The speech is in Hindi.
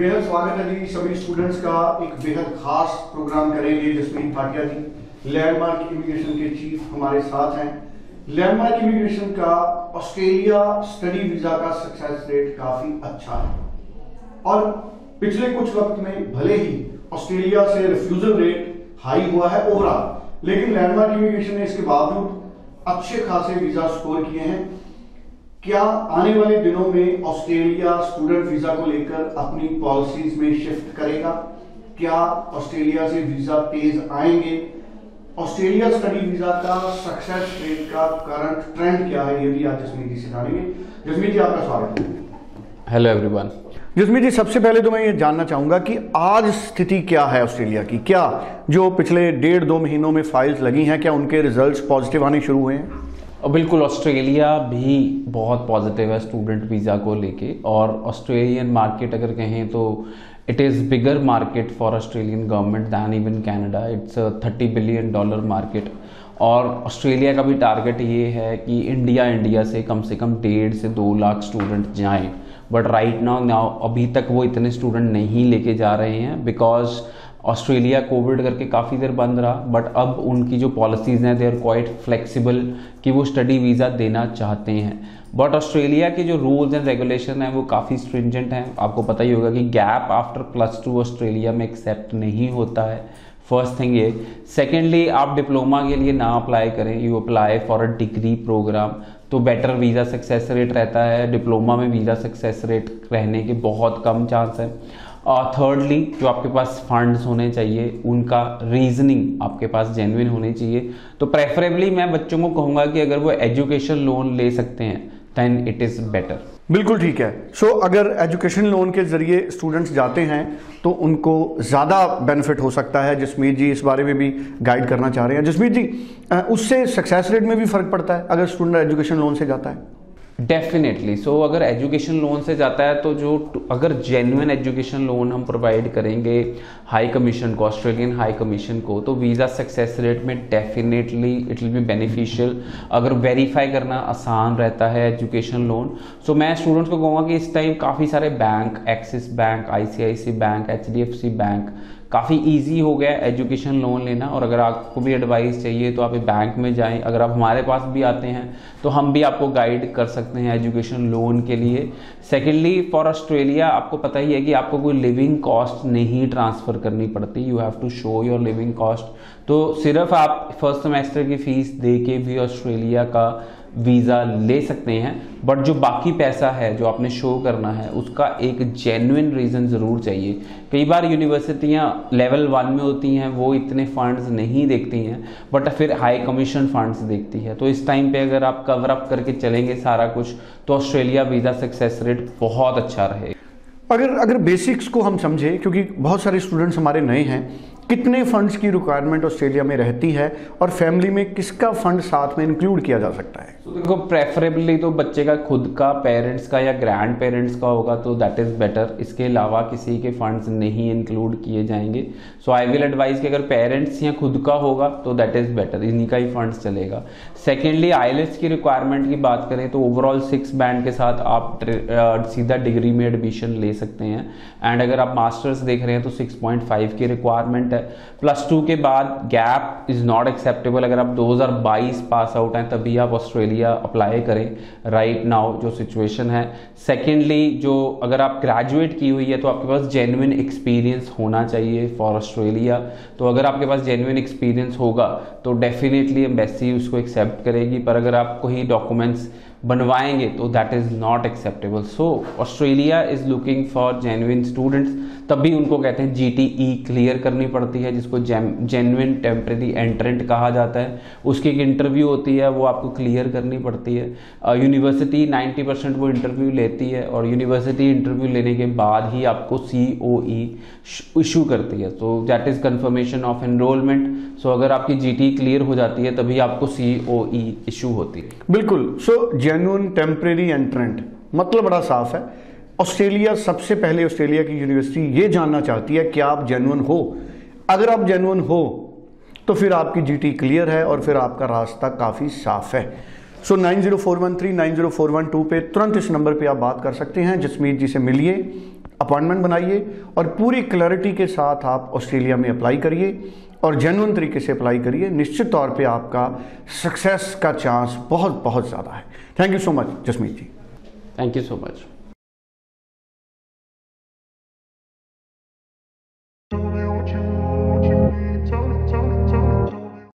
बेहद स्वागत है जी सभी स्टूडेंट्स का एक बेहद खास प्रोग्राम करेंगे जसमीत भाटिया जी लैंडमार्क इमिग्रेशन के चीफ हमारे साथ हैं। लैंडमार्क इमिग्रेशन का ऑस्ट्रेलिया स्टडी वीज़ा का सक्सेस रेट काफ़ी अच्छा है। और पिछले कुछ वक्त में भले ही ऑस्ट्रेलिया से रिफ्यूजल रेट हाई हुआ है ओवरऑल लेकिन लैंडमार्क इमिग्रेशन ने इसके बावजूद अच्छे खासे वीज़ा स्कोर किए हैं। क्या आने वाले दिनों में ऑस्ट्रेलिया स्टूडेंट वीज़ा को लेकर अपनी पॉलिसीज़ में शिफ्ट करेगा? क्या ऑस्ट्रेलिया से वीज़ा तेज आएँगे? ऑस्ट्रेलिया स्टडी वीज़ा का सक्सेस रेट का करंट ट्रेंड क्या है? ये भी आज जसमीत जी से जानेंगे। जसमीत जी आपका स्वागत है। हेलो एवरीवन जिसमें जी सबसे पहले तो मैं ये जानना चाहूँगा कि आज स्थिति क्या है ऑस्ट्रेलिया की? क्या जो पिछले डेढ़ दो महीनों में फाइल्स लगी हैं क्या उनके रिजल्ट्स पॉजिटिव आने शुरू हुए हैं? बिल्कुल ऑस्ट्रेलिया भी बहुत पॉजिटिव है स्टूडेंट वीज़ा को लेके। और ऑस्ट्रेलियन मार्केट अगर कहें तो it is bigger market for Australian government than even Canada it's thirty billion dollar market और ऑस्ट्रेलिया का भी टारगेट ये है कि इंडिया इंडिया से कम से कम डेढ़ से दो लाख स्टूडेंट जाएँ। बट राइट नाउ नाउ अभी तक वो इतने स्टूडेंट नहीं लेके जा रहे हैं बिकॉज़ ऑस्ट्रेलिया कोविड करके काफ़ी देर बंद रहा बट अब उनकी जो पॉलिसीज़ हैं दे आर क्वाइट फ्लेक्सिबल कि वो स्टडी वीज़ा देना चाहते हैं। बट ऑस्ट्रेलिया के जो रूल्स एंड रेगुलेशन हैं, वो काफ़ी स्ट्रिंजेंट हैं। आपको पता ही होगा कि gap after plus two Australia में एक्सेप्ट नहीं होता है। फ़र्स्ट थिंग ये। सेकेंडली आप डिप्लोमा के लिए ना अप्लाई करें। You apply for a degree program तो बेटर वीज़ा सक्सेस रेट रहता है। डिप्लोमा में वीज़ा सक्सेस रेट रहने के बहुत कम चांस है। और थर्डली जो आपके पास फंड्स होने चाहिए उनका रीजनिंग आपके पास जेनविन होने चाहिए। तो प्रेफरेबली मैं बच्चों को कहूँगा कि अगर वो एजुकेशन लोन ले सकते हैं देन इट इज़ बेटर बिल्कुल ठीक है। सो so, अगर एजुकेशन लोन के ज़रिए स्टूडेंट्स जाते हैं तो उनको ज़्यादा बेनिफिट हो सकता है। जसमीत जी इस बारे में भी गाइड करना चाह रहे हैं। जसमीत जी उससे सक्सेस रेट में भी फ़र्क पड़ता है अगर स्टूडेंट एजुकेशन लोन से जाता है। डेफिनेटली सो so, अगर एजुकेशन लोन से जाता है तो जो अगर जेन्युइन एजुकेशन लोन हम प्रोवाइड करेंगे हाई कमीशन को ऑस्ट्रेलियन हाई कमीशन को तो वीज़ा सक्सेस रेट में definitely it will be beneficial अगर वेरीफाई करना आसान रहता है एजुकेशन लोन सो मैं स्टूडेंट्स को कहूँगा कि इस टाइम काफ़ी सारे bank Axis bank I bank H bank काफ़ी इजी हो गया एजुकेशन लोन लेना और अगर आपको भी एडवाइस चाहिए तो आप बैंक में जाएँ। अगर आप हमारे पास भी आते हैं तो हम भी आपको गाइड कर सकते हैं एजुकेशन लोन के लिए। सेकेंडली फॉर ऑस्ट्रेलिया आपको पता ही है कि आपको कोई लिविंग कॉस्ट नहीं ट्रांसफ़र करनी पड़ती। You have to show your living cost तो सिर्फ़ आप फ़र्स्ट सेमेस्टर की फ़ीस दे के भी ऑस्ट्रेलिया का वीज़ा ले सकते हैं बट जो बाकी पैसा है, जो आपने शो करना है, उसका एक जेन्युइन रीज़न ज़रूर चाहिए। कई बार यूनिवर्सिटियाँ लेवल वन में होती हैं, वो इतने फंड्स नहीं देखती हैं बट फिर हाई कमीशन फंड्स देखती है। तो इस टाइम पे अगर आप कवर अप करके चलेंगे सारा कुछ तो ऑस्ट्रेलिया वीज़ा सक्सेस रेट बहुत अच्छा रहेगा। अगर अगर बेसिक्स को हम समझें, क्योंकि बहुत सारे स्टूडेंट्स हमारे नए हैं कितने फंड्स की रिक्वायरमेंट ऑस्ट्रेलिया में रहती है और फैमिली में किसका फंड साथ में इंक्लूड किया जा सकता है? तो देखो प्रेफरेबली तो बच्चे का खुद का पेरेंट्स का या ग्रैंड पेरेंट्स का होगा तो दैट इज़ बेटर इसके अलावा किसी के फंड्स नहीं इंक्लूड किए जाएँगे. सो आई विल एडवाइज कि अगर पेरेंट्स या खुद का होगा तो दैट इज़ बेटर इन्हीं का ही फंड्स चलेगा. सेकेंडली आईलेट्स की रिक्वायरमेंट की बात करें तो ओवरऑल सिक्स बैंड के साथ आप सीधा डिग्री में एडमिशन ले सकते हैं. एंड अगर आप मास्टर्स देख रहे हैं तो सिक्स की रिक्वायरमेंट है. प्लस टू के बाद गैप इज़ नॉट एक्सेप्टेबल अगर आप 2022 पास आउट हैं, तभी आप ऑस्ट्रेलिया अप्लाई करें राइट right नाउ जो सिचुएशन है। सेकेंडली जो अगर आप ग्रेजुएट की हुई है तो आपके पास जेन्युन एक्सपीरियंस होना चाहिए फॉर ऑस्ट्रेलिया तो अगर आपके पास जेन्युन एक्सपीरियंस होगा तो डेफिनेटली एम्बेसी उसको एक्सेप्ट करेगी। पर अगर आप कोई डॉक्यूमेंट्स बनवाएँगे तो that is not acceptable so Australia is looking for genuine students तभी उनको कहते हैं जीटीई क्लियर करनी पड़ती है, जिसको जेन्युन टेम्प्रेरी एंट्रेंट कहा जाता है। उसकी एक इंटरव्यू होती है, वो आपको क्लियर करनी पड़ती है। यूनिवर्सिटी नाइन्टी परसेंट वो इंटरव्यू लेती है और यूनिवर्सिटी इंटरव्यू लेने के बाद ही आपको सी ओ ई इशू करती है। तो that is confirmation of enrolment so अगर आपकी जी टी क्लियर हो जाती है, तभी आपको सी ओ ई इशू होती है। बिल्कुल। सो जेन्यून टेम्परेरी एंट्रेंट मतलब बड़ा साफ़ है। ऑस्ट्रेलिया सबसे पहले ऑस्ट्रेलिया की यूनिवर्सिटी ये जानना चाहती है कि आप जेन्यून हो। अगर आप जेनुअन हो तो फिर आपकी जीटी क्लियर है और फिर आपका रास्ता काफ़ी साफ़ है। So nine zero four one three nine zero four one two पे तुरंत इस नंबर पे आप बात कर सकते हैं, जसमीत जी से मिलिए, अपॉइंटमेंट बनाइए और पूरी क्लैरिटी के साथ आप ऑस्ट्रेलिया में अप्लाई करिए और जेनुअन तरीके से अप्लाई करिए। निश्चित तौर पे आपका सक्सेस का चांस बहुत बहुत ज़्यादा है। Thank you so much Jasmeet ji. Thank you so much